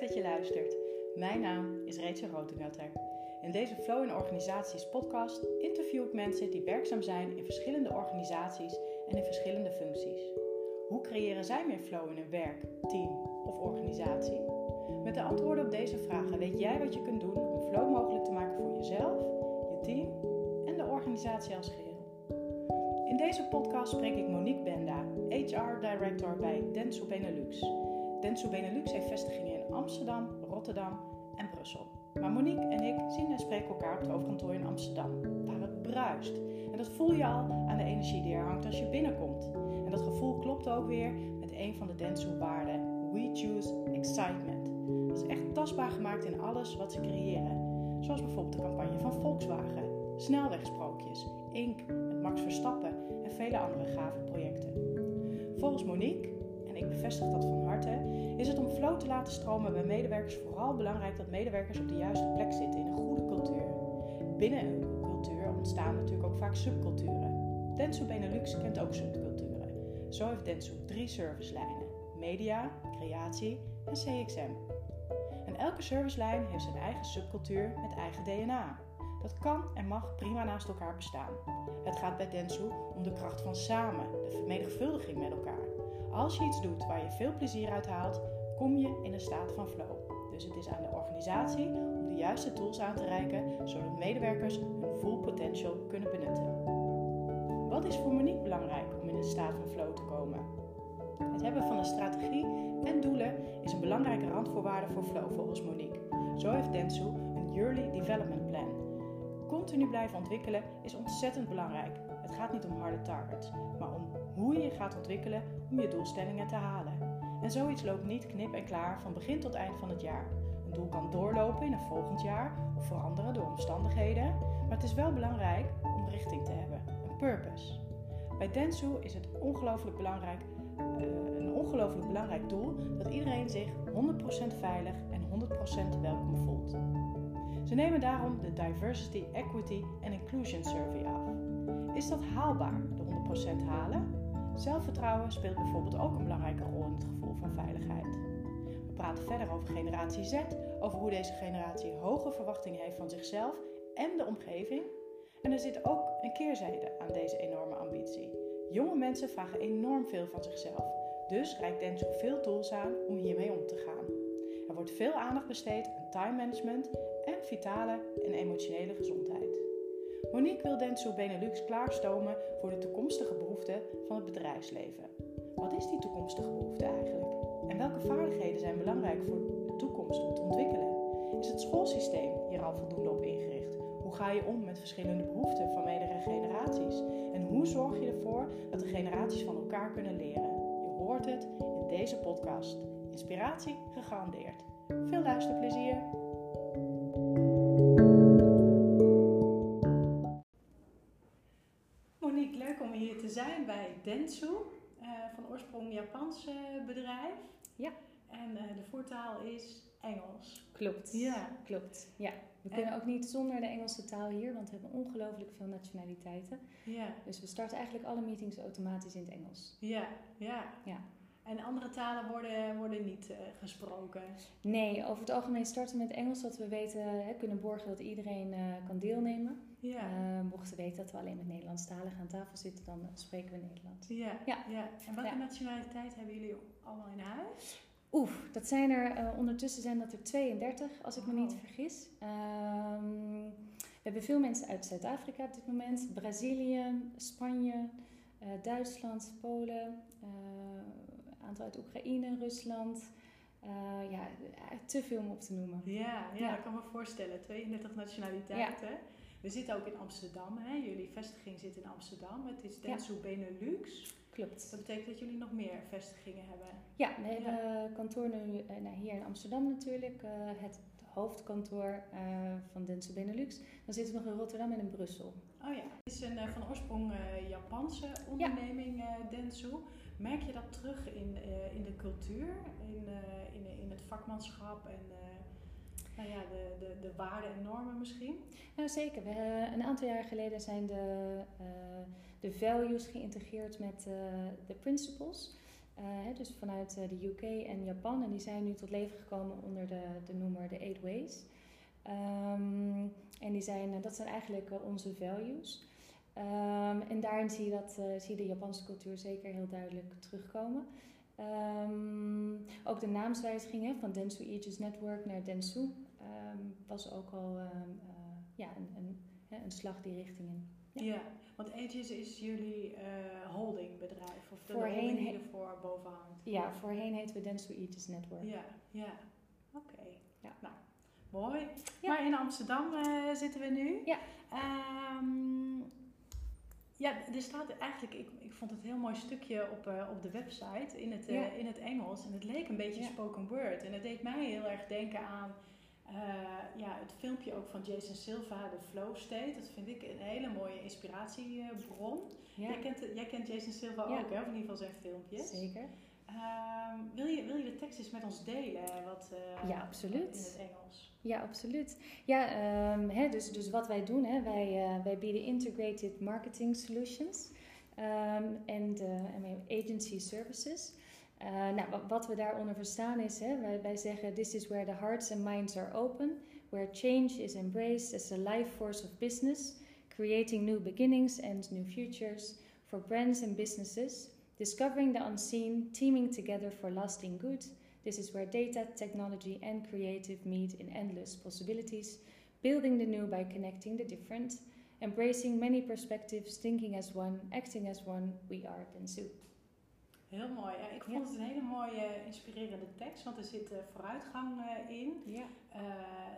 dat je luistert. Mijn naam is Rachel Rotengatter. In deze Flow in Organisaties podcast interview ik mensen die werkzaam zijn in verschillende organisaties en in verschillende functies. Hoe creëren zij meer flow in hun werk, team of organisatie? Met de antwoorden op deze vragen weet jij wat je kunt doen om flow mogelijk te maken voor jezelf, je team en de organisatie als geheel. In deze podcast spreek ik Monique Benda, HR Director bij Denso Benelux. Denso Benelux heeft vestigingen in Amsterdam, Rotterdam en Brussel. Maar Monique en ik zien en spreken elkaar op het hoofdkantoor in Amsterdam, waar het bruist. En dat voel je al aan de energie die er hangt als je binnenkomt. En dat gevoel klopt ook weer met een van de Denso-waarden: We choose excitement. Dat is echt tastbaar gemaakt in alles wat ze creëren. Zoals bijvoorbeeld de campagne van Volkswagen, snelwegsprookjes, Ink met Max Verstappen en vele andere gave projecten. Volgens Monique, en ik bevestig dat van harte, is het om flow te laten stromen bij medewerkers vooral belangrijk dat medewerkers op de juiste plek zitten in een goede cultuur. Binnen een cultuur ontstaan natuurlijk ook vaak subculturen. Denso Benelux kent ook subculturen. Zo heeft Denso drie servicelijnen: media, creatie en CXM. En elke servicelijn heeft zijn eigen subcultuur met eigen DNA. Dat kan en mag prima naast elkaar bestaan. Het gaat bij Denso om de kracht van samen, de vermenigvuldiging met elkaar. Als je iets doet waar je veel plezier uit haalt, kom je in een staat van flow. Dus het is aan de organisatie om de juiste tools aan te reiken, zodat medewerkers hun full potential kunnen benutten. Wat is voor Monique belangrijk om in een staat van flow te komen? Het hebben van een strategie en doelen is een belangrijke randvoorwaarde voor flow volgens Monique. Zo heeft Denso een Yearly Development Plan. Continu blijven ontwikkelen is ontzettend belangrijk. Het gaat niet om harde targets, maar om hoe je je gaat ontwikkelen om je doelstellingen te halen. En zoiets loopt niet knip en klaar van begin tot eind van het jaar. Een doel kan doorlopen in een volgend jaar of veranderen door omstandigheden, maar het is wel belangrijk om richting te hebben, een purpose. Bij Denso is het ongelooflijk belangrijk, uh, een ongelooflijk belangrijk doel dat iedereen zich 100% veilig en 100% welkom voelt. Ze nemen daarom de Diversity, Equity en Inclusion Survey af. Is dat haalbaar, de 100% halen? Zelfvertrouwen speelt bijvoorbeeld ook een belangrijke rol in het gevoel van veiligheid. We praten verder over generatie Z, over hoe deze generatie hoge verwachtingen heeft van zichzelf en de omgeving. En er zit ook een keerzijde aan deze enorme ambitie. Jonge mensen vragen enorm veel van zichzelf, dus reikt Denso veel tools aan om hiermee om te gaan. Er wordt veel aandacht besteed aan time management en vitale en emotionele gezondheid. Monique wil Denso Benelux klaarstomen voor de toekomstige behoeften van het bedrijfsleven. Wat is die toekomstige behoefte eigenlijk? En welke vaardigheden zijn belangrijk voor de toekomst om te ontwikkelen? Is het schoolsysteem hier al voldoende op ingericht? Hoe ga je om met verschillende behoeften van meerdere generaties? En hoe zorg je ervoor dat de generaties van elkaar kunnen leren? Je hoort het in deze podcast. Inspiratie gegarandeerd. Veel luisterplezier! Monique, leuk om hier te zijn bij Dentsu, uh, van oorsprong Japans uh, bedrijf. Ja. En uh, de voertaal is Engels. Klopt. Ja. Klopt. Ja. We kunnen en... ook niet zonder de Engelse taal hier, want we hebben ongelooflijk veel nationaliteiten. Ja. Dus we starten eigenlijk alle meetings automatisch in het Engels. Ja, ja. Ja. En andere talen worden, worden niet uh, gesproken? Nee, over het algemeen starten we met Engels, dat we weten, hè, kunnen borgen dat iedereen uh, kan deelnemen. Ja. Uh, mochten we weten dat we alleen met Nederlandstaligen aan tafel zitten, dan spreken we Nederlands. Ja, ja. ja. En welke ja. nationaliteit hebben jullie allemaal in huis? Oef, dat zijn er, ondertussen zijn dat er 32, als ik me niet vergis. Um, we hebben veel mensen uit Zuid-Afrika op dit moment, Brazilië, Spanje, Duitsland, Polen aantal uit Oekraïne, Rusland. Uh, ja, te veel om op te noemen. Ja, ja, ja. dat kan me voorstellen. 32 nationaliteiten. Ja. We zitten ook in Amsterdam. Hè? Jullie vestiging zit in Amsterdam. Het is Denso ja. Benelux. Klopt. Dat betekent dat jullie nog meer vestigingen hebben. Ja, we hebben kantoor nu nou, hier in Amsterdam natuurlijk. Uh, het hoofdkantoor van Denso Benelux. Dan zitten we nog in Rotterdam en in Brussel. Oh ja, het is een van oorsprong Japanse onderneming Denso. Merk je dat terug in, in de cultuur, in, in, in het vakmanschap en nou ja, de, de, de waarden en normen misschien? Nou zeker. We, een aantal jaar geleden zijn de, de values geïntegreerd met de principles. dus vanuit de UK en Japan. En die zijn nu tot leven gekomen onder de, de noemer de Eight Ways. Ehm, en die zijn, dat zijn eigenlijk onze values. Um, en daarin zie je, dat, zie je de Japanse cultuur zeker heel duidelijk terugkomen. Um, ook de naamswijziging hè, van Densu Aegis Network naar Densu um, was ook al uh, ja, een, een, een, slag die richting in. Ja, ja want Aegis is jullie uh, holdingbedrijf of de voorheen holding die ervoor bovenhangt. Ja, voorheen heten we Densu Aegis Network. Ja, ja. Oké. Ja. Nou, mooi. Maar in Amsterdam uh, zitten we nu. Ja. Um, ja, er staat eigenlijk, ik, ik vond het een heel mooi stukje op, uh, op de website in het, uh, in het Engels. En het leek een beetje spoken word. En het deed mij heel erg denken aan uh, ja, het filmpje ook van Jason Silva, de Flow State. Dat vind ik een hele mooie inspiratiebron. Jij, kent, jij kent Jason Silva ook, hè? Of in ieder geval zijn filmpjes. Zeker. Ehm, wil, je, wil je de tekst eens met ons delen? Wat, ja, absoluut. In het Engels. Ja, absoluut. Ja, um, hè, dus, dus wat wij doen, hè, wij, wij bieden integrated marketing solutions um, en uh, agency services. Uh, nou, wat, we daaronder verstaan is, hè, wij, zeggen, this is where the hearts and minds are open, where change is embraced as a life force of business, creating new beginnings and new futures for brands and businesses, discovering the unseen, teaming together for lasting good, This is where data, technology, and creative meet in endless possibilities, building the new by connecting the different, embracing many perspectives, thinking as one, acting as one, we are Densu. Heel mooi. Ja, ik vond het een hele mooie, inspirerende tekst, want er zit uh, vooruitgang uh, in. Ja. Uh,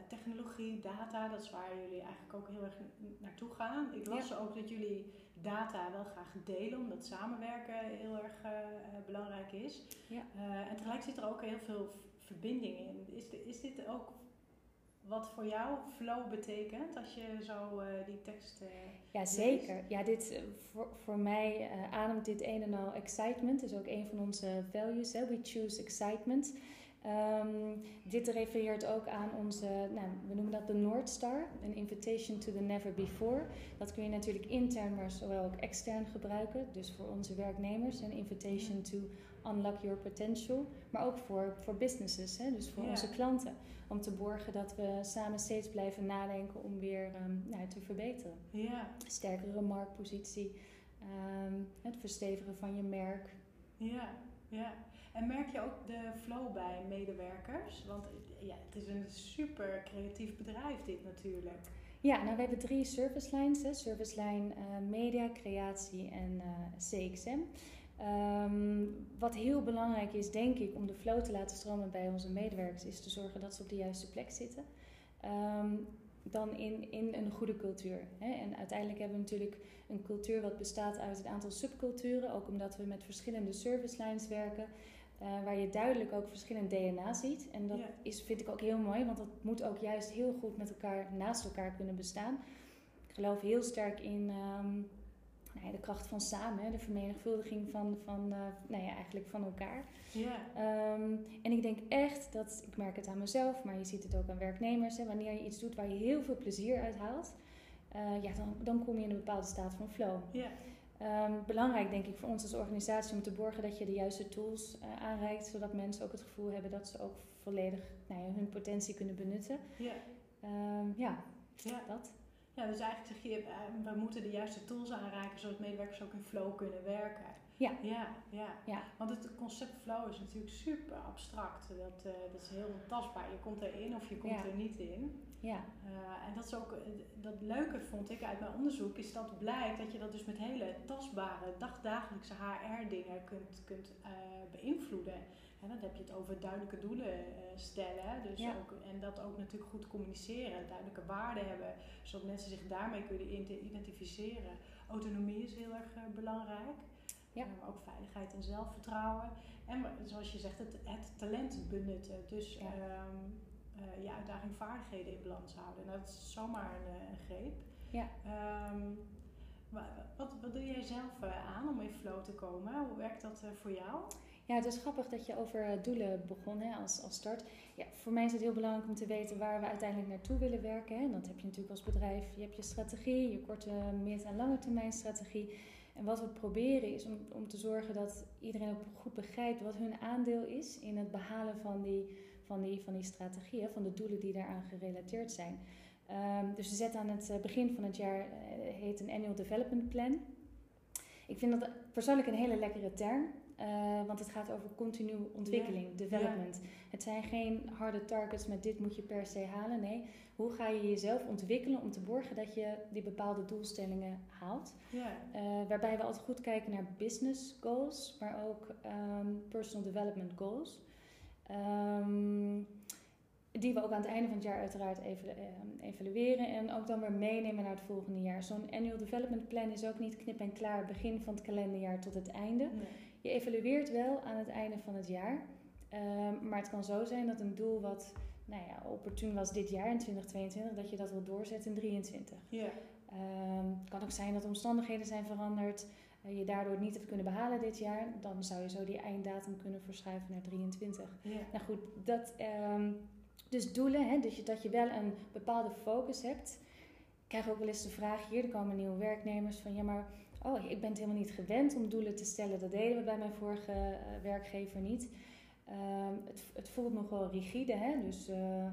technologie, data, dat is waar jullie eigenlijk ook heel erg naartoe gaan. Ik las ja. ook dat jullie data wel graag delen, omdat samenwerken heel erg belangrijk is. Ja. en tegelijk zit er ook heel veel verbinding in. Is, de, is dit ook wat voor jou flow betekent als je zo uh, die tekst. Uh, ja, zeker. Ja, dit, uh, voor, voor mij ademt dit een en al excitement. Is ook een van onze values. Hè? We choose excitement. Um, dit refereert ook aan onze, nou, we noemen dat de North Star, een invitation to the never before. Dat kun je natuurlijk intern, maar zowel ook extern gebruiken. Dus voor onze werknemers, een invitation to unlock your potential. Maar ook voor, voor businesses, hè? dus voor onze klanten om te borgen dat we samen steeds blijven nadenken om weer um, nou, te verbeteren. Ja. Sterkere marktpositie, um, het verstevigen van je merk. Ja, ja. En merk je ook de flow bij medewerkers? Want ja, het is een super creatief bedrijf dit natuurlijk. Ja, nou we hebben drie service lines. Hè. Service line uh, media, creatie en uh, CXM. Um, wat heel belangrijk is, denk ik, om de flow te laten stromen bij onze medewerkers, is te zorgen dat ze op de juiste plek zitten. Um, dan in, in een goede cultuur. Hè? En uiteindelijk hebben we natuurlijk een cultuur wat bestaat uit een aantal subculturen, ook omdat we met verschillende service lines werken. Uh, waar je duidelijk ook verschillend DNA ziet. En dat ja. is, vind ik ook heel mooi, want dat moet ook juist heel goed met elkaar naast elkaar kunnen bestaan. Ik geloof heel sterk in um, nou ja, de kracht van samen, hè, de vermenigvuldiging van, van, uh, nou ja, eigenlijk van elkaar. Ja. Um, en ik denk echt dat, ik merk het aan mezelf, maar je ziet het ook aan werknemers, hè, wanneer je iets doet waar je heel veel plezier uit haalt, uh, ja, dan, dan kom je in een bepaalde staat van flow. Um, belangrijk denk ik voor ons als organisatie om te borgen dat je de juiste tools uh, aanreikt, zodat mensen ook het gevoel hebben dat ze ook volledig nou ja, hun potentie kunnen benutten. Ja. Um, ja, ja, dat. Ja, dus eigenlijk zeg je, uh, we moeten de juiste tools aanreiken zodat medewerkers ook in flow kunnen werken. Ja. Ja, ja. ja. Want het concept flow is natuurlijk super abstract. Dat, uh, dat is heel tastbaar. Je komt erin of je komt ja. er niet in. Ja. Uh, en dat is ook, dat leuke vond ik uit mijn onderzoek, is dat blijkt dat je dat dus met hele tastbare, dagdagelijkse HR-dingen kunt, kunt uh, beïnvloeden. En dan heb je het over duidelijke doelen uh, stellen. Dus ja. ook, en dat ook natuurlijk goed communiceren. Duidelijke waarden hebben. Zodat mensen zich daarmee kunnen identificeren. Autonomie is heel erg uh, belangrijk. Ja. Uh, maar ook veiligheid en zelfvertrouwen. En zoals je zegt, het, het talent benutten. Dus ja. um, je uitdaging vaardigheden in balans houden. En dat is zomaar een, een greep. Ja. Um, wat, wat doe jij zelf aan om in flow te komen? Hoe werkt dat voor jou? Ja, het is grappig dat je over doelen begon hè, als, als start. Ja, voor mij is het heel belangrijk om te weten waar we uiteindelijk naartoe willen werken. Hè. En dat heb je natuurlijk als bedrijf. Je hebt je strategie, je korte, midden- en lange termijn strategie. En wat we proberen is om, om te zorgen dat iedereen ook goed begrijpt wat hun aandeel is in het behalen van die, van die, van die strategieën, van de doelen die daaraan gerelateerd zijn. Ehm, dus we zetten aan het eh, begin van het jaar, uh, heet een Annual Development Plan. Ik vind dat persoonlijk een hele lekkere term. Uh, want het gaat over continu ontwikkeling, development. Het zijn geen harde targets met dit moet je per se halen. Nee, hoe ga je jezelf ontwikkelen om te borgen dat je die bepaalde doelstellingen haalt. Uh, waarbij we altijd goed kijken naar business goals, maar ook um, personal development goals. Um, die we ook aan het einde van het jaar uiteraard even ehm, evalueren en ook dan weer meenemen naar het volgende jaar. Zo'n annual development plan is ook niet knip en klaar begin van het kalenderjaar tot het einde. Je evalueert wel aan het einde van het jaar, um, maar het kan zo zijn dat een doel wat nou ja, opportun was dit jaar in 2022, dat je dat wil doorzetten in 2023. Ja. Um, het kan ook zijn dat omstandigheden zijn veranderd, uh, je daardoor het niet hebt kunnen behalen dit jaar, dan zou je zo die einddatum kunnen verschuiven naar 23. Ja. Nou goed, dat dus doelen, hè, dus je, dat je wel een bepaalde focus hebt. Ik krijg ook wel eens de vraag hier, er komen nieuwe werknemers van ja, maar oh, ik ben het helemaal niet gewend om doelen te stellen. Dat deden we bij mijn vorige uh, werkgever niet. Uh, het, het, voelt nog wel rigide, hè? dus uh,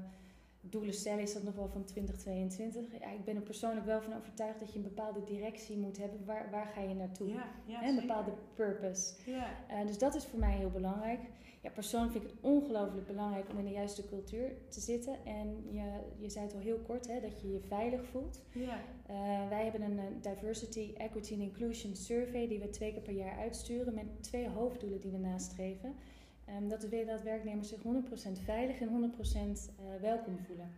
doelen stellen is dat nog wel van 2022. Ja, ik ben er persoonlijk wel van overtuigd dat je een bepaalde directie moet hebben. Waar, waar ga je naartoe? Ja, ja, hè? Een bepaalde purpose. Ja. Uh, dus dat is voor mij heel belangrijk ja, persoonlijk vind ik het ongelooflijk belangrijk om in de juiste cultuur te zitten. En je, je zei het al heel kort, hè, dat je je veilig voelt. Ja. Uh, wij hebben een, een Diversity, Equity and Inclusion Survey die we twee keer per jaar uitsturen met twee hoofddoelen die we nastreven. Um, dat is dat werknemers zich 100% veilig en 100% uh, welkom voelen.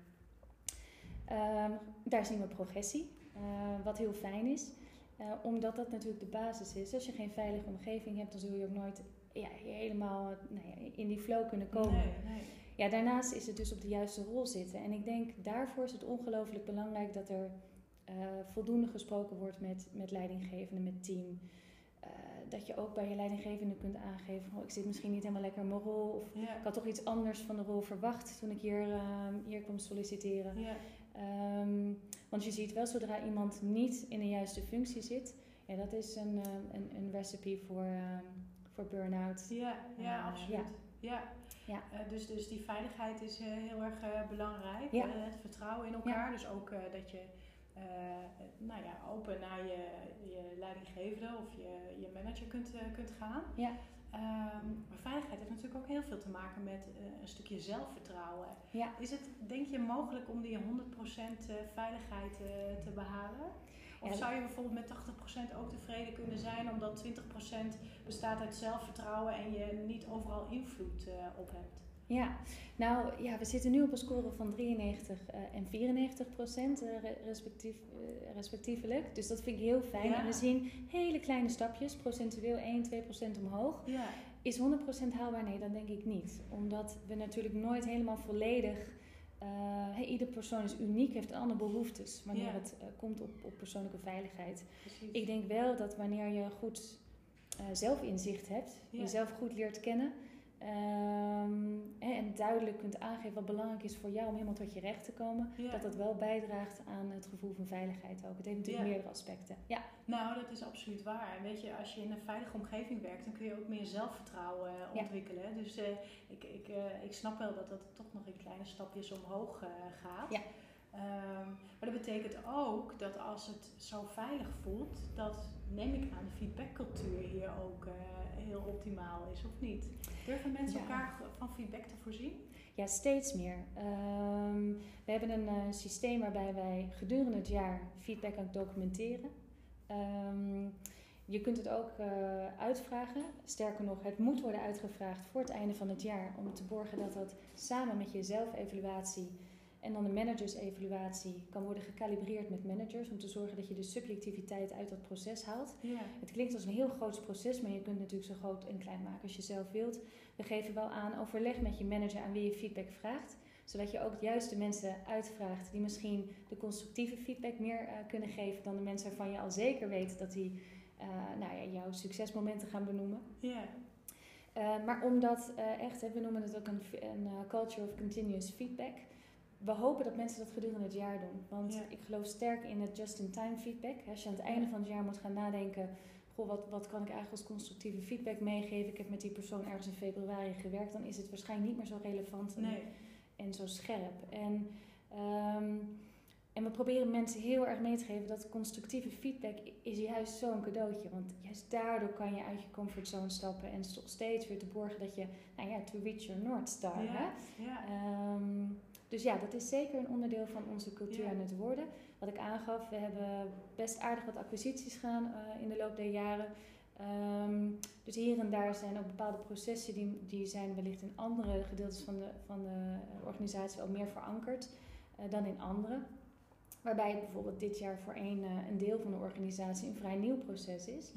Um, daar zien we progressie, uh, wat heel fijn is. Uh, omdat dat natuurlijk de basis is. Als je geen veilige omgeving hebt, dan zul je ook nooit ja, helemaal nou ja, in die flow kunnen komen. Nee, nee. Ja, daarnaast is het dus op de juiste rol zitten. En ik denk daarvoor is het ongelooflijk belangrijk dat er uh, voldoende gesproken wordt met, met leidinggevende, met team. Uh, dat je ook bij je leidinggevende kunt aangeven: oh, ik zit misschien niet helemaal lekker in mijn rol. Of ja. ik had toch iets anders van de rol verwacht toen ik hier, uh, hier kwam solliciteren. Ja. Um, want je ziet wel zodra iemand niet in de juiste functie zit, ja, dat is een, een, een recipe voor. Voor burn-out. Ja, ja Uh, absoluut. ja. Ja. Uh, dus, dus die veiligheid is uh, heel erg belangrijk. Ja. het vertrouwen in elkaar. Dus ook dat je nou ja, open naar je, je leidinggevende of je, je manager kunt, kunt gaan. Ja. Um, maar veiligheid heeft natuurlijk ook heel veel te maken met een stukje zelfvertrouwen. Ja. Is het, denk je, mogelijk om die 100% veiligheid te behalen? Of zou je bijvoorbeeld met 80% ook tevreden kunnen zijn, omdat 20% bestaat uit zelfvertrouwen en je niet overal invloed uh, op hebt? Ja, nou ja, we zitten nu op een score van 93 uh, en 94 procent uh, respectief, respectievelijk. Dus dat vind ik heel fijn. Ja. En we zien hele kleine stapjes, procentueel 1, 2 procent omhoog. Ja. Is 100 procent haalbaar? Nee, dat denk ik niet. Omdat we natuurlijk nooit helemaal volledig hey, ieder persoon is uniek, heeft andere behoeftes wanneer Ja. het uh, komt op, op persoonlijke veiligheid. Precies. Ik denk wel dat wanneer je goed uh, zelfinzicht hebt, Ja. jezelf goed leert kennen ehm, en duidelijk kunt aangeven wat belangrijk is voor jou om helemaal tot je recht te komen, Ja. dat dat wel bijdraagt aan het gevoel van veiligheid ook. Het heeft natuurlijk Ja. meerdere aspecten. Ja, Nou, dat is absoluut waar. En weet je, als je in een veilige omgeving werkt, dan kun je ook meer zelfvertrouwen Ja. ontwikkelen. Dus uh, ik, ik, uh, ik snap wel dat dat toch nog in kleine stapjes omhoog uh, gaat. Um, maar dat betekent ook dat als het zo veilig voelt, dat neem ik aan de feedbackcultuur hier ook uh, heel optimaal is, of niet? Durven mensen Ja. elkaar van feedback te voorzien? Ja, steeds meer. Um, we hebben een uh, systeem waarbij wij gedurende het jaar feedback aan het documenteren. Um, je kunt het ook uh, uitvragen. Sterker nog, het moet worden uitgevraagd voor het einde van het jaar om te borgen dat dat samen met je zelfevaluatie en dan de managersevaluatie kan worden gekalibreerd met managers om te zorgen dat je de subjectiviteit uit dat proces haalt. Ja. Het klinkt als een heel groot proces, maar je kunt het natuurlijk zo groot en klein maken als je zelf wilt. We geven wel aan overleg met je manager aan wie je feedback vraagt, zodat je ook juist de mensen uitvraagt die misschien de constructieve feedback meer uh, kunnen geven dan de mensen waarvan je al zeker weet dat die uh, nou ja, jouw succesmomenten gaan benoemen. Ja. Uh, maar omdat echt, we noemen het ook een, een culture of continuous feedback. We hopen dat mensen dat gedurende het jaar doen. Want Ja. ik geloof sterk in het just-in-time feedback. Als je aan het einde van het jaar moet gaan nadenken... goh, wat, wat kan ik eigenlijk als constructieve feedback meegeven? Ik heb met die persoon ergens in februari gewerkt, dan is het waarschijnlijk niet meer zo relevant en, en zo scherp. En, ehm, en we proberen mensen heel erg mee te geven dat constructieve feedback is juist zo'n cadeautje. Want juist daardoor kan je uit je comfortzone stappen en toch steeds weer te borgen dat je, nou ja, to reach your North Star. Ja, ja. Ehm, dus ja, dat is zeker een onderdeel van onze cultuur aan het worden. Wat ik aangaf, we hebben best aardig wat acquisities gedaan uh, in de loop der jaren. Ehm, dus hier en daar zijn ook bepaalde processen die, die zijn wellicht in andere gedeeltes van de, van de organisatie wel meer verankerd uh, dan in andere. Waarbij het bijvoorbeeld dit jaar voor een, uh, een deel van de organisatie een vrij nieuw proces is.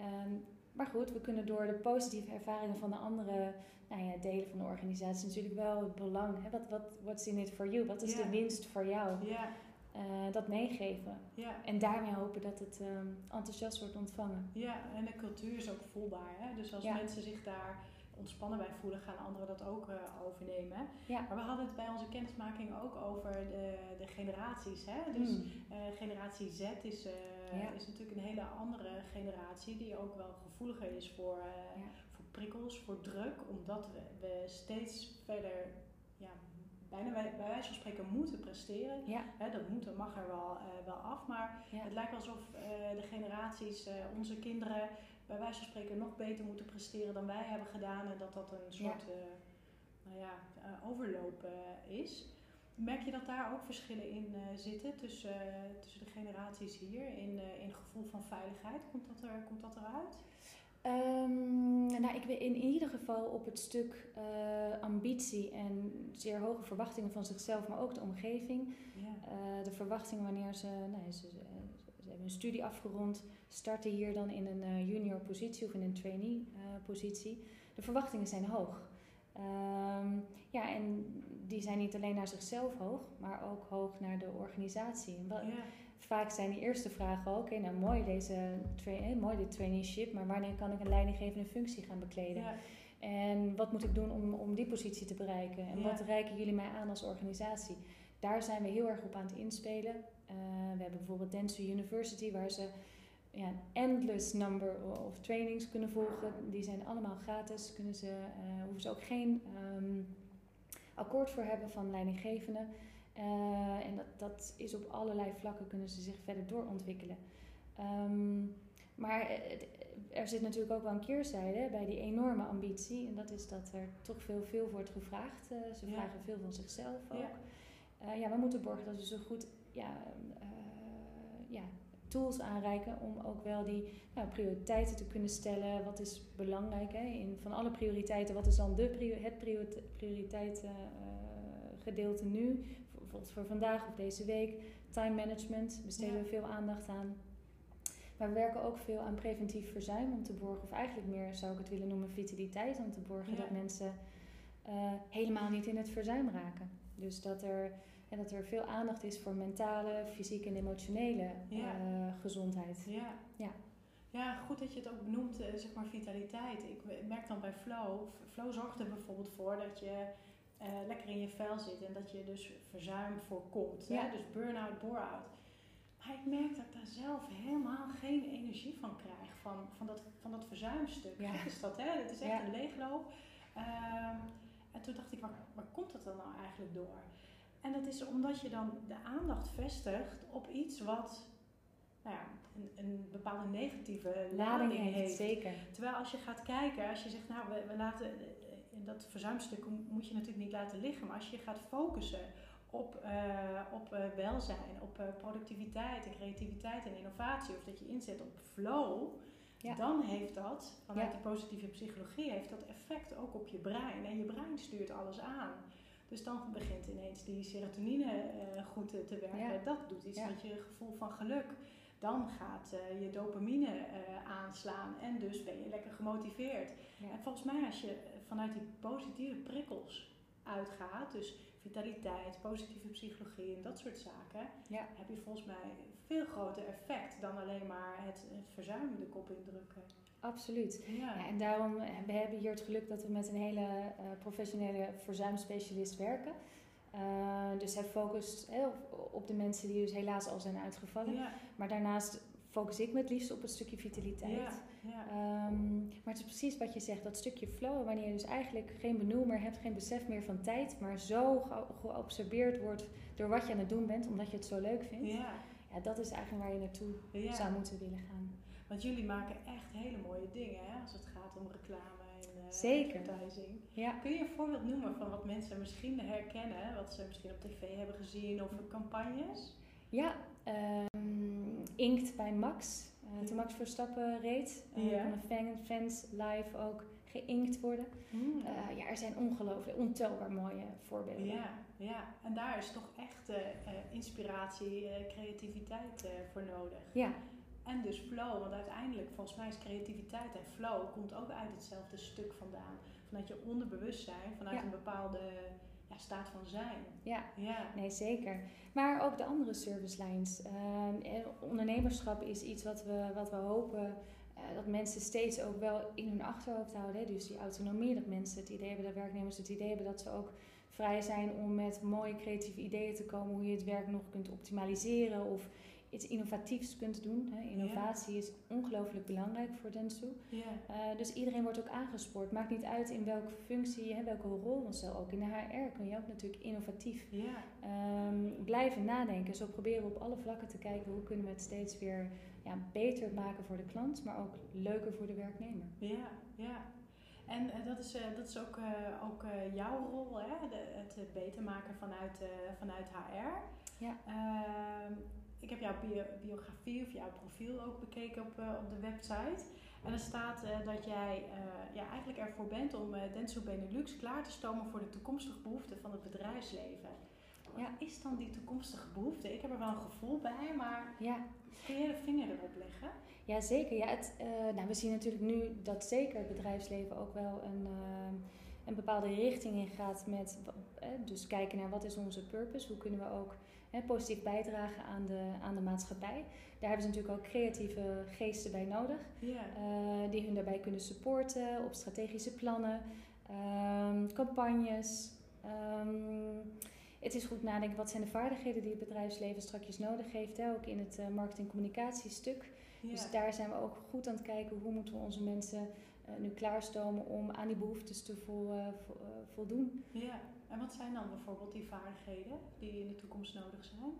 Um, maar goed, we kunnen door de positieve ervaringen van de andere nou ja, delen van de organisatie natuurlijk wel het belang. Hè, wat, wat, what's in it for you? Wat is de winst voor jou? Yeah. Uh, dat meegeven. En daarmee hopen dat het uh, enthousiast wordt ontvangen. Ja, en de cultuur is ook voelbaar. Hè? Dus als mensen zich daar ontspannen bij voelen, gaan anderen dat ook uh, overnemen. Ja. Maar we hadden het bij onze kennismaking ook over de, de generaties. Hè? Dus mm. generatie Z is, is natuurlijk een hele andere generatie die ook wel gevoeliger is voor, voor prikkels, voor druk, omdat we, we steeds verder ja, bijna bij, bij wijze van spreken moeten presteren. Ja. dat moeten mag er wel, uh, wel af, maar het lijkt alsof uh, de generaties, uh, onze kinderen, bij wijze van spreken nog beter moeten presteren dan wij hebben gedaan en dat dat een soort nou ja, overloop is. Merk je dat daar ook verschillen in zitten tussen, tussen de generaties hier in, in het gevoel van veiligheid? Komt dat, er, komt dat eruit? Um, nou, ik weet in ieder geval op het stuk uh, ambitie en zeer hoge verwachtingen van zichzelf, maar ook de omgeving. Ja. Uh, de verwachtingen wanneer ze, nou, ze, ze, hebben een studie afgerond, starten hier dan in een uh, junior positie of in een trainee positie. De verwachtingen zijn hoog. Um, ja, en die zijn niet alleen naar zichzelf hoog, maar ook hoog naar de organisatie. En ja vaak zijn die eerste vragen ook, oké, nou mooi, deze mooi dit traineeship, maar wanneer kan ik een leidinggevende functie gaan bekleden? Ja. En wat moet ik doen om, om die positie te bereiken? En wat reiken jullie mij aan als organisatie? Daar zijn we heel erg op aan het inspelen. Uh, we hebben bijvoorbeeld Dentsu University, waar ze ja, een endless number of trainings kunnen volgen. Die zijn allemaal gratis. Kunnen ze, uh, hoeven ze ook geen um, akkoord voor hebben van leidinggevenden. Uh, en dat, dat is op allerlei vlakken kunnen ze zich verder doorontwikkelen. Um, maar er zit natuurlijk ook wel een keerzijde bij die enorme ambitie. En dat is dat er toch veel, veel wordt gevraagd. Uh, ze vragen veel van zichzelf ook. Ja. Uh, ja, we moeten borgen dat we zo goed ja, ja, tools aanreiken om ook wel die nou, prioriteiten te kunnen stellen. Wat is belangrijk? Hè? In, van alle prioriteiten, wat is dan de prior het prioriteit gedeelte nu? Bijvoorbeeld voor vandaag of deze week. Time management besteden we veel aandacht aan. Maar we werken ook veel aan preventief verzuim om te borgen, of eigenlijk meer zou ik het willen noemen vitaliteit, om te borgen dat mensen uh, helemaal niet in het verzuim raken. Dus dat er, en dat er veel aandacht is voor mentale, fysieke en emotionele uh, gezondheid. Ja. Ja. ja, goed dat je het ook benoemt, uh, zeg maar vitaliteit. Ik merk dan bij Flow, Flow zorgt er bijvoorbeeld voor dat je uh, lekker in je vel zit en dat je dus verzuim voorkomt. Ja. Hè? Dus burn-out, bore-out. Maar ik merk dat ik daar zelf helemaal geen energie van krijg, van, van, dat, van dat verzuimstuk. Ja. is dat, hè? Het is echt een leegloop. Uh, en toen dacht ik, waar, waar komt dat dan nou eigenlijk door? En dat is omdat je dan de aandacht vestigt op iets wat nou ja, een, een bepaalde negatieve lading, lading heeft. Zeker. Terwijl als je gaat kijken, als je zegt, nou, we, we laten dat verzuimstuk moet je natuurlijk niet laten liggen. Maar als je gaat focussen op, uh, op uh, welzijn, op uh, productiviteit en creativiteit en innovatie, of dat je inzet op flow, dan heeft dat, vanuit de positieve psychologie, heeft dat effect ook op je brein. En je brein stuurt alles aan. Dus dan begint ineens die serotonine goed te werken. Dat doet iets met je gevoel van geluk. Dan gaat je dopamine aanslaan en dus ben je lekker gemotiveerd. En volgens mij als je vanuit die positieve prikkels uitgaat, dus vitaliteit, positieve psychologie en dat soort zaken, ja. heb je volgens mij veel groter effect dan alleen maar het, het verzuim de kop indrukken. Absoluut. Ja. en daarom eh, we hebben hier het geluk dat we met een hele uh, professionele verzuimspecialist werken. Uh, dus hij focust op de mensen die dus helaas al zijn uitgevallen. Ja. Maar daarnaast focus ik me het liefst op een stukje vitaliteit. Ja, ja. Ehm, maar het is precies wat je zegt, dat stukje flow, wanneer je dus eigenlijk geen benul meer hebt, geen besef meer van tijd, maar zo ge- geobserveerd wordt door wat je aan het doen bent, omdat je het zo leuk vindt. ja, Ja, dat is eigenlijk waar je naartoe zou moeten willen gaan. Want jullie maken echt hele mooie dingen hè, als het gaat om reclame en eh, Zeker. advertising. Ja. Kun je een voorbeeld noemen van wat mensen misschien herkennen, wat ze misschien op tv hebben gezien of campagnes? Ja, ehm, Inkt bij Max. Eh, toen Max Verstappen reed, eh Ja. konden fan- fans live ook geïnkt worden. Eh, ja, er zijn ongelooflijk, ontelbaar mooie voorbeelden. ja, ja, en daar is toch echt inspiratie, eh, creativiteit voor nodig. Ja, En dus flow, want uiteindelijk volgens mij is creativiteit en flow komt ook uit hetzelfde stuk vandaan. Vanuit je onderbewustzijn, vanuit Ja. een bepaalde ja, staat van zijn. ja. Ja, Nee, zeker. Maar ook de andere service lines. Ehm, eh, ondernemerschap is iets wat we, wat we hopen eh, dat mensen steeds ook wel in hun achterhoofd houden. Hè? Dus die autonomie, dat mensen het idee hebben, dat werknemers het idee hebben dat ze ook vrij zijn om met mooie creatieve ideeën te komen hoe je het werk nog kunt optimaliseren of iets innovatiefs kunt doen. Hè? Innovatie is ongelooflijk belangrijk voor Dentsu. ja, Eh, dus iedereen wordt ook aangespoord. Maakt niet uit in welke functie, hè, welke rol. Want zo ook in de HR kun je ook natuurlijk innovatief ja, ehm, blijven nadenken. Zo proberen we op alle vlakken te kijken hoe kunnen we het steeds weer ja, beter maken voor de klant, maar ook leuker voor de werknemer. ja, ja. En eh, dat, is, eh, dat is ook, ook jouw rol, hè? De, het beter maken vanuit, vanuit HR. Ja. Ik heb jouw bio- biografie of jouw profiel ook bekeken op, eh, op de website. En er staat eh, dat jij eh, ja, eigenlijk ervoor bent om Dentsu Benelux klaar te stomen voor de toekomstige behoeften van het bedrijfsleven. Ja. is dan die toekomstige behoefte? Ik heb er wel een gevoel bij, maar Ja, kun je de vinger erop leggen? ja zeker. Ja, het, nou, we zien natuurlijk nu dat zeker het bedrijfsleven ook wel een, een bepaalde richting in gaat met dus kijken naar wat is onze purpose, hoe kunnen we ook hè, positief bijdragen aan de, aan de maatschappij. Daar hebben ze natuurlijk ook creatieve geesten bij nodig. Eh, die hun daarbij kunnen supporten op strategische plannen, ehm, campagnes. Ehm, het is goed nadenken wat zijn de vaardigheden die het bedrijfsleven straks nodig heeft, hè, ook in het uh, marketing-communicatiestuk. ja. Dus daar zijn we ook goed aan het kijken hoe moeten we onze mensen uh, nu klaarstomen om aan die behoeftes te vol, uh, vo, voldoen. ja. En wat zijn dan bijvoorbeeld die vaardigheden die in de toekomst nodig zijn?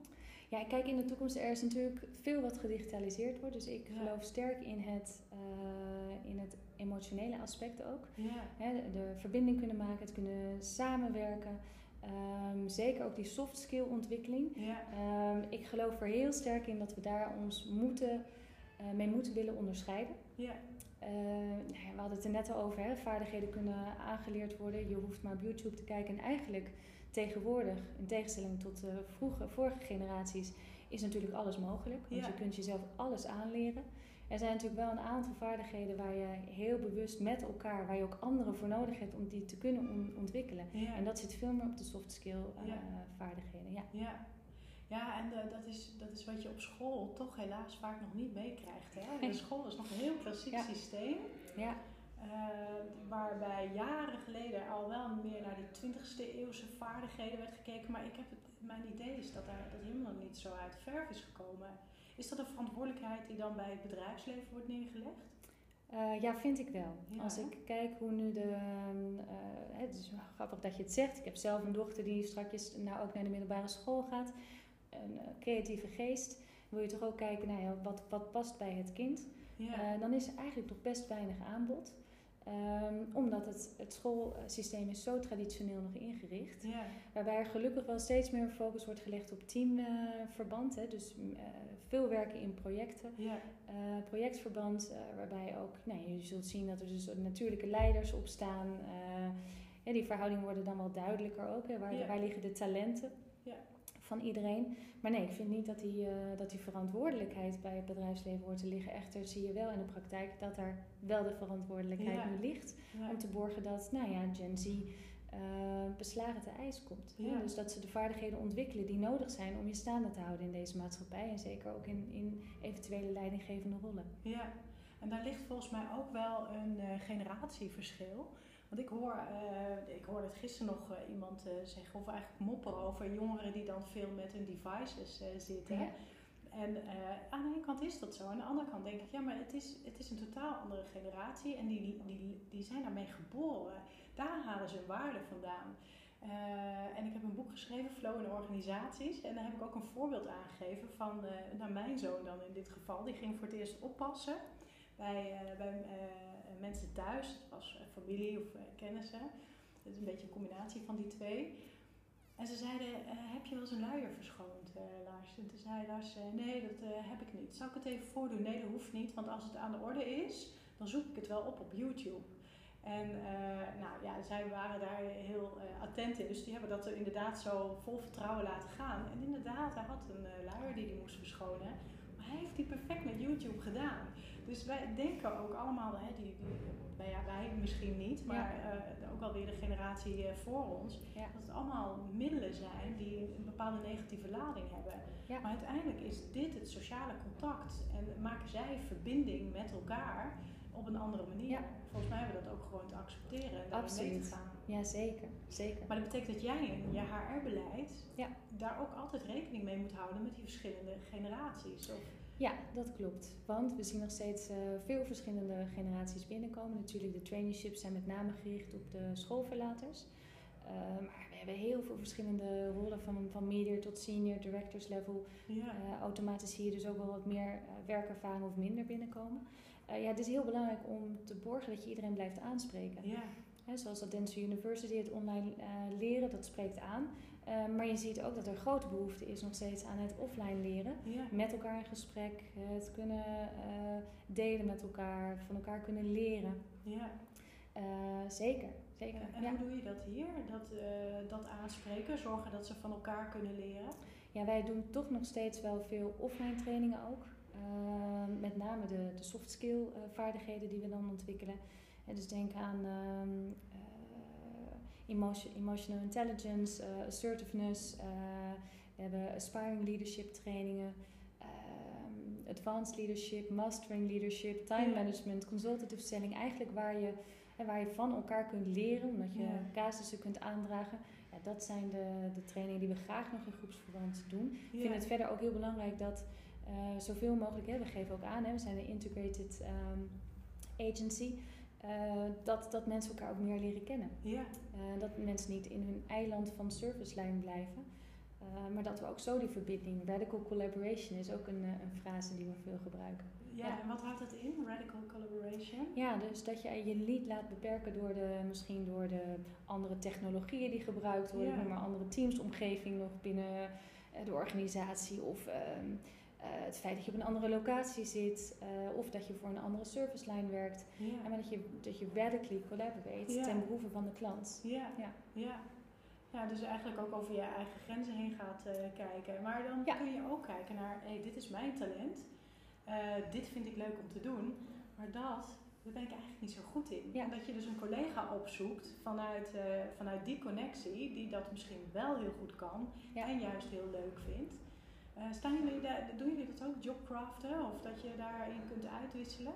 Ja, kijk, in de toekomst er is natuurlijk veel wat gedigitaliseerd wordt. Dus ik Ja. geloof sterk in het, uh, in het emotionele aspect ook. Ja, Hè, de, de verbinding kunnen maken, het kunnen samenwerken. Um, zeker ook die soft skill ontwikkeling. ja, Um, ik geloof er heel sterk in dat we daar ons moeten, uh, mee moeten willen onderscheiden. ja, Uh, nou ja, we hadden het er net al over, hè? vaardigheden kunnen aangeleerd worden. Je hoeft maar op YouTube te kijken. En eigenlijk tegenwoordig, in tegenstelling tot de vroege, vorige generaties, is natuurlijk alles mogelijk. Want Ja. je kunt jezelf alles aanleren. Er zijn natuurlijk wel een aantal vaardigheden waar je heel bewust met elkaar, waar je ook anderen voor nodig hebt om die te kunnen on- ontwikkelen. ja. En dat zit veel meer op de soft skill uh, Ja. vaardigheden. Ja. Ja, en de, dat, is, dat is wat je op school toch helaas vaak nog niet meekrijgt. De school is nog een heel klassiek Ja. systeem. Ja. eh, waarbij jaren geleden al wel meer naar die 20e eeuwse vaardigheden werd gekeken. Maar ik heb het, mijn idee is dat daar dat helemaal niet zo uit verf is gekomen. Is dat een verantwoordelijkheid die dan bij het bedrijfsleven wordt neergelegd? Uh, ja, vind ik wel. Ja, Als ik kijk hoe nu de. Uh, het is grappig dat je het zegt. Ik heb zelf een dochter die straks nou ook naar de middelbare school gaat. Een uh, creatieve geest. Wil je toch ook kijken naar ja, wat, wat past bij het kind? Ja, Uh, dan is er eigenlijk nog best weinig aanbod. Um, omdat het, het schoolsysteem is zo traditioneel nog ingericht. ja, Waarbij er gelukkig wel steeds meer focus wordt gelegd op teamverband. dus uh, veel werken in projecten. ja, Uh, projectverband, waarbij ook, nou, je zult zien dat er dus natuurlijke leiders op staan. Ja, die verhoudingen worden dan wel duidelijker ook. Hè, waar, waar liggen de talenten. Van iedereen? Maar nee, ik vind niet dat die, uh, dat die verantwoordelijkheid bij het bedrijfsleven hoort te liggen. Echter zie je wel in de praktijk dat daar wel de verantwoordelijkheid Ja. nu ligt. ja. Om te borgen dat, nou ja, Gen Z uh, beslagen te ijs komt. Ja. Dus dat ze de vaardigheden ontwikkelen die nodig zijn om je staande te houden in deze maatschappij. En zeker ook in, in eventuele leidinggevende rollen. Ja, en daar ligt volgens mij ook wel een uh, generatieverschil. Want ik hoor, uh, ik hoorde het gisteren nog uh, iemand zeggen, of eigenlijk mopperen over jongeren die dan veel met hun devices zitten. Ja. En aan de ene kant is dat zo. Aan de andere kant denk ik, ja, maar het is, het is een totaal andere generatie. En die, die, die zijn daarmee geboren. Daar halen ze hun waarde vandaan. Uh, en ik heb een boek geschreven, Flow in Organisaties. En daar heb ik ook een voorbeeld aangegeven van uh, nou, mijn zoon dan in dit geval. Die ging voor het eerst oppassen bij, uh, bij mensen thuis. Het was familie of kennissen. Het is een beetje een combinatie van die twee. En ze zeiden, heb je wel eens een luier verschoond, Lars? En toen zei Lars, nee, dat heb ik niet. Zou ik het even voordoen? Nee, dat hoeft niet. Want als het aan de orde is, dan zoek ik het wel op op YouTube. En nou ja, zij waren daar heel attent in. Dus die hebben dat er inderdaad zo vol vertrouwen laten gaan. En inderdaad, hij had een luier die hij moest verschonen. Maar hij heeft die perfect met YouTube gedaan. Dus wij denken ook allemaal, hè, die, die, nou ja, wij misschien niet, maar ja. ook alweer de generatie voor ons, ja. dat het allemaal middelen zijn die een bepaalde negatieve lading hebben. Maar uiteindelijk is dit het sociale contact en maken zij verbinding met elkaar op een andere manier. Volgens mij hebben we dat ook gewoon te accepteren en daarin mee te gaan. Ja, zeker. zeker. Maar dat betekent dat jij in je HR-beleid ja. daar ook altijd rekening mee moet houden met die verschillende generaties. Of? Ja, dat klopt. Want we zien nog steeds uh, veel verschillende generaties binnenkomen. Natuurlijk, de traineeships zijn met name gericht op de schoolverlaters. Uh, maar we hebben heel veel verschillende rollen, van, van medior tot senior, directors level. Ja. Uh, automatisch zie je dus ook wel wat meer werkervaring of minder binnenkomen. Ja, het is heel belangrijk om te borgen dat je iedereen blijft aanspreken. Ja. He, zoals dat Dentsu University, het online leren, dat spreekt aan. Uh, maar je ziet ook dat er grote behoefte is nog steeds aan het offline leren. Ja. Met elkaar in gesprek, het kunnen delen met elkaar, van elkaar kunnen leren. Ja. zeker, zeker. En, en hoe doe je dat hier? Dat, dat aanspreken, zorgen dat ze van elkaar kunnen leren? Ja, wij doen toch nog steeds wel veel offline trainingen ook. Ehm, met name de, de soft skill vaardigheden die we dan ontwikkelen. En dus denk aan um, emotion, emotional intelligence, uh, assertiveness. we hebben aspiring leadership trainingen. Um, advanced leadership, mastering leadership, time management, consultative selling. Eigenlijk waar je, waar je van elkaar kunt leren, omdat je ja. casussen kunt aandragen. Ja, dat zijn de, de trainingen die we graag nog in groepsverband doen. Ik vind het verder ook heel belangrijk dat uh, zoveel mogelijk, hè, we geven ook aan, hè, we zijn een integrated um, agency, uh, dat, dat mensen elkaar ook meer leren kennen. Ja. Uh, dat mensen niet in hun eiland van servicelijn blijven. maar dat we ook zo die verbinding, radical collaboration is ook een, een frase die we veel gebruiken. Ja, en wat houdt dat in, radical collaboration? Ja, dus dat je je niet laat beperken door de, misschien door de andere technologieën die gebruikt worden, ja. maar andere teamsomgeving nog binnen de organisatie of ehm, het feit dat je op een andere locatie zit uh, of dat je voor een andere servicelijn werkt. Ja. En maar dat je, dat je radically collaborate ja. ten behoeve van de klant. Ja. Ja. ja. ja, dus eigenlijk ook over je eigen grenzen heen gaat uh, kijken. Maar dan kun je ook kijken naar, hé, hey, dit is mijn talent. dit vind ik leuk om te doen. Maar dat, daar ben ik eigenlijk niet zo goed in. En dat je dus een collega opzoekt vanuit, vanuit die connectie, die dat misschien wel heel goed kan en juist heel leuk vindt. Uh, staan jullie daar, doen jullie dat ook, jobcraften, of dat je daarin kunt uitwisselen?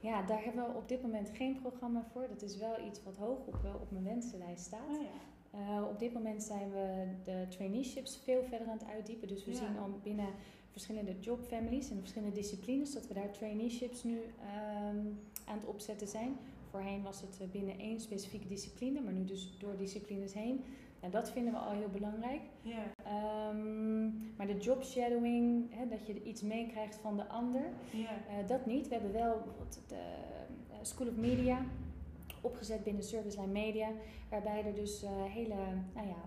Ja, daar hebben we op dit moment geen programma voor. Dat is wel iets wat hoog op, op mijn wensenlijst staat. Oh, ja. Uh, op dit moment zijn we de traineeships veel verder aan het uitdiepen. Dus we zien al binnen verschillende jobfamilies en verschillende disciplines dat we daar traineeships nu um, aan het opzetten zijn. Voorheen was het eh, binnen één specifieke discipline, maar nu dus door disciplines heen. En dat vinden we al heel belangrijk. Yeah. Um, maar de job shadowing, hè, dat je iets meekrijgt van de ander, yeah. uh, dat niet. We hebben wel de uh, School of Media opgezet binnen Service Line Media, waarbij er dus uh, hele nou ja,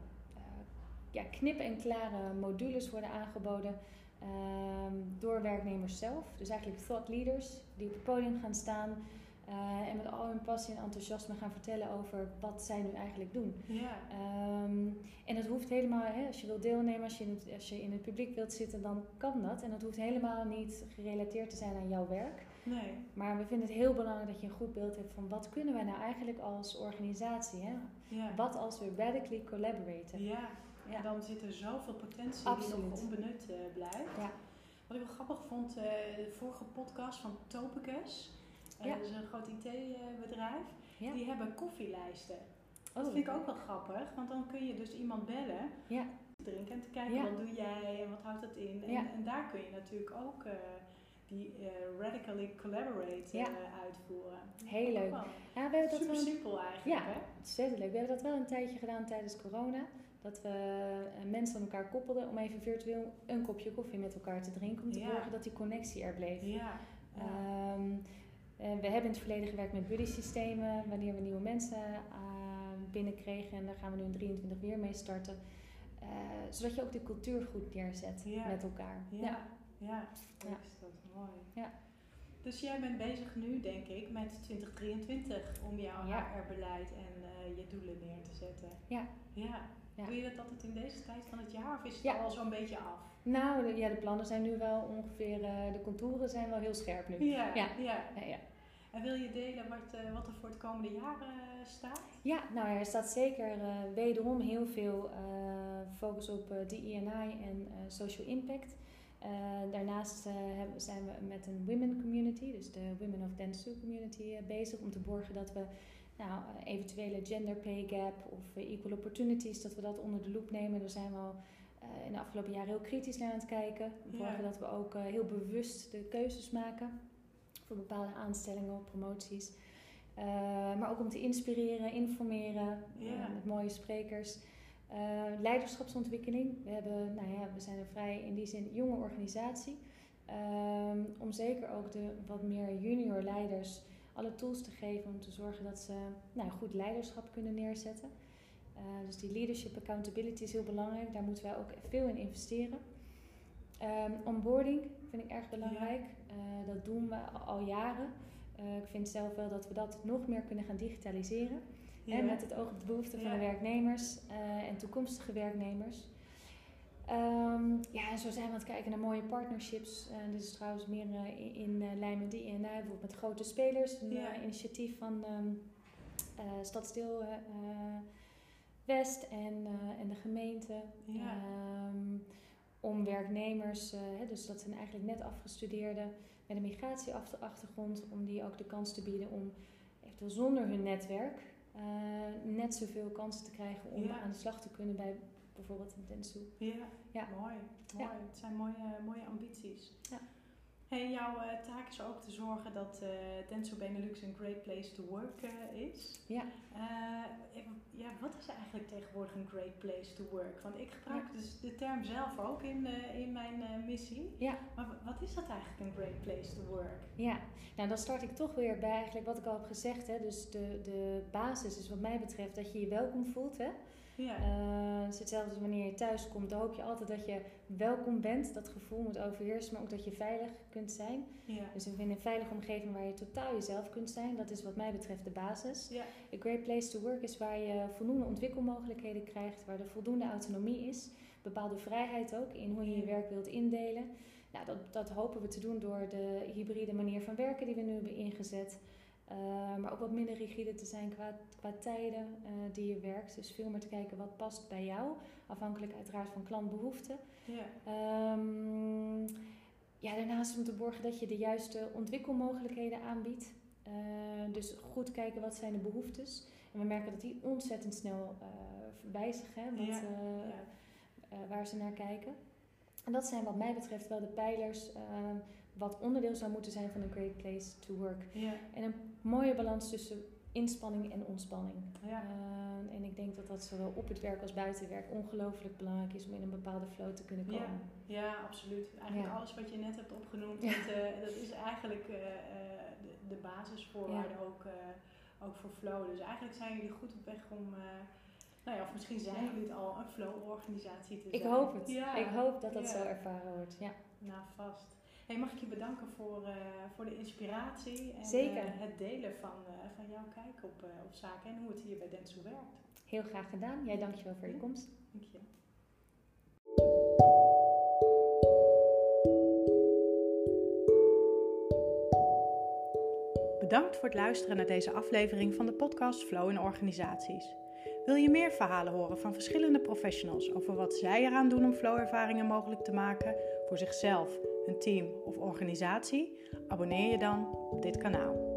ja, knip en klare modules worden aangeboden um, door werknemers zelf. Dus eigenlijk thought leaders die op het podium gaan staan. Uh, en met al hun passie en enthousiasme gaan vertellen over wat zij nu eigenlijk doen. Ja. Um, en dat hoeft helemaal, hè, als je wilt deelnemen, als je, in het, als je in het publiek wilt zitten, dan kan dat. En dat hoeft helemaal niet gerelateerd te zijn aan jouw werk. Nee. Maar we vinden het heel belangrijk dat je een goed beeld hebt van wat kunnen wij nou eigenlijk als organisatie. Hè? Ja. Wat als we radically collaboraten. Ja. ja, dan zit er zoveel potentie Absoluut. die nog onbenut uh, blijft. Ja. Wat ik wel grappig vond, uh, de vorige podcast van Topicus. Ja. Dat is een groot IT-bedrijf. Die hebben koffielijsten. Dat oh. vind ik ook wel grappig, want dan kun je dus iemand bellen. Ja. te drinken en te kijken wat doe jij en wat houdt dat in. En, en daar kun je natuurlijk ook die radically collaborate uitvoeren. Heel leuk. Ja, we hebben dat Super wel... simpel eigenlijk. Ja, ontzettend leuk. We hebben dat wel een tijdje gedaan tijdens corona. Dat we mensen aan elkaar koppelden om even virtueel een kopje koffie met elkaar te drinken. Om te zorgen dat die connectie er bleef. Ja. Ehm, we hebben in het verleden gewerkt met buddy systemen. Wanneer we nieuwe mensen uh, binnenkregen. En daar gaan we nu in 23 weer mee starten. Uh, zodat je ook de cultuur goed neerzet met elkaar. Ja, ja. ja. ja. dat is mooi. Ja. Dus jij bent bezig nu, denk ik, met 2023 om jouw HR-beleid en uh, je doelen neer te zetten. Ja. ja. Doe je dat altijd in deze tijd van het jaar of is het al zo'n beetje af? Nou, de, ja, de plannen zijn nu wel ongeveer, uh, de contouren zijn wel heel scherp nu. Ja, ja. ja. Ja, En wil je delen wat, uh, wat er voor het komende jaar uh, staat? Ja, nou er staat zeker wederom heel veel focus op DE&I en social impact. daarnaast hebben, zijn we met een women community, dus de Women of Dentsu community, bezig om te borgen dat we nou, eventuele gender pay gap of equal opportunities, dat we dat onder de loep nemen. Daar zijn we al in de afgelopen jaren heel kritisch naar aan het kijken. We zorgen dat we ook heel bewust de keuzes maken voor bepaalde aanstellingen of promoties. Uh, maar ook om te inspireren, informeren met mooie sprekers. leiderschapsontwikkeling. We, hebben, nou ja, we zijn een vrij in die zin jonge organisatie. Ehm, om zeker ook de wat meer junior leiders alle tools te geven om te zorgen dat ze nou, goed leiderschap kunnen neerzetten. Dus die leadership accountability is heel belangrijk. Daar moeten wij ook veel in investeren. Um, onboarding vind ik erg belangrijk. Uh, dat doen we al jaren. Uh, ik vind zelf wel dat we dat nog meer kunnen gaan digitaliseren. Ja. met het oog op de behoeften van de werknemers en toekomstige werknemers. Um, ja, en zo zijn we aan het kijken naar mooie partnerships. Uh, dit is trouwens meer uh, in, uh, lijn met die INI, bijvoorbeeld met grote spelers. Een initiatief van um, Stadsdeel West en, en de gemeente. Ja. Um, om werknemers, hè, dus dat zijn eigenlijk net afgestudeerden met een migratieachtergrond, om die ook de kans te bieden om eventueel zonder hun netwerk net zoveel kansen te krijgen om aan de slag te kunnen bij bijvoorbeeld in Dentsu. Ja, ja. mooi. mooi. Het zijn mooie, mooie ambities. Ja. Hey, jouw uh, taak is ook te zorgen dat uh, Dentsu Benelux een great place to work uh, is. Ja. ja. Wat is eigenlijk tegenwoordig een great place to work? Want ik gebruik dus de term zelf ook in, in mijn missie. Ja. Maar wat is dat eigenlijk, een great place to work? Ja, nou dan start ik toch weer bij eigenlijk wat ik al heb gezegd. Hè. Dus de, de basis is wat mij betreft dat je je welkom voelt. Hè. Ja. Uh, is hetzelfde als wanneer je thuis komt. Dan hoop je altijd dat je welkom bent. Dat gevoel moet overheersen, maar ook dat je veilig kunt zijn. Ja. Dus we vinden een veilige omgeving waar je totaal jezelf kunt zijn. Dat is wat mij betreft de basis. Ja. A great place to work is waar je voldoende ontwikkelmogelijkheden krijgt. Waar er voldoende autonomie is. Bepaalde vrijheid ook in hoe je je werk wilt indelen. Nou, dat, dat hopen we te doen door de hybride manier van werken die we nu hebben ingezet. Uh, maar ook wat minder rigide te zijn qua, qua tijden uh, die je werkt. Dus veel meer te kijken wat past bij jou. Afhankelijk uiteraard van klantbehoeften. Ja. Um, ja, daarnaast om te borgen dat je de juiste ontwikkelmogelijkheden aanbiedt. Uh, dus goed kijken wat zijn de behoeftes. En we merken dat die ontzettend snel wijzigen. Wat, ja. Ja. waar ze naar kijken. En dat zijn wat mij betreft wel de pijlers ehm, wat onderdeel zou moeten zijn van een great place to work. Ja. En een mooie balans tussen inspanning en ontspanning. Ja. Uh, en ik denk dat dat zowel op het werk als buiten het werk ongelooflijk belangrijk is om in een bepaalde flow te kunnen komen. Ja, ja absoluut. Eigenlijk alles wat je net hebt opgenoemd, dat, uh, dat, is eigenlijk uh, de, de basisvoorwaarde ook, ook voor flow. Dus eigenlijk zijn jullie goed op weg om... nou ja, of misschien zijn jullie het al een flow-organisatie te zijn. Ik hoop het. Ik hoop dat dat zo ervaren wordt. Ja. Nou, vast. Hey, mag ik je bedanken voor, uh, voor de inspiratie en Zeker. Uh, het delen van, uh, van jouw kijk op, op zaken en hoe het hier bij Dentsu werkt. Heel graag gedaan. Jij dankjewel voor je komst. Dank je. Bedankt voor het luisteren naar deze aflevering van de podcast Flow in Organisaties. Wil je meer verhalen horen van verschillende professionals over wat zij eraan doen om flow-ervaringen mogelijk te maken voor zichzelf, hun team of organisatie? Abonneer je dan op dit kanaal.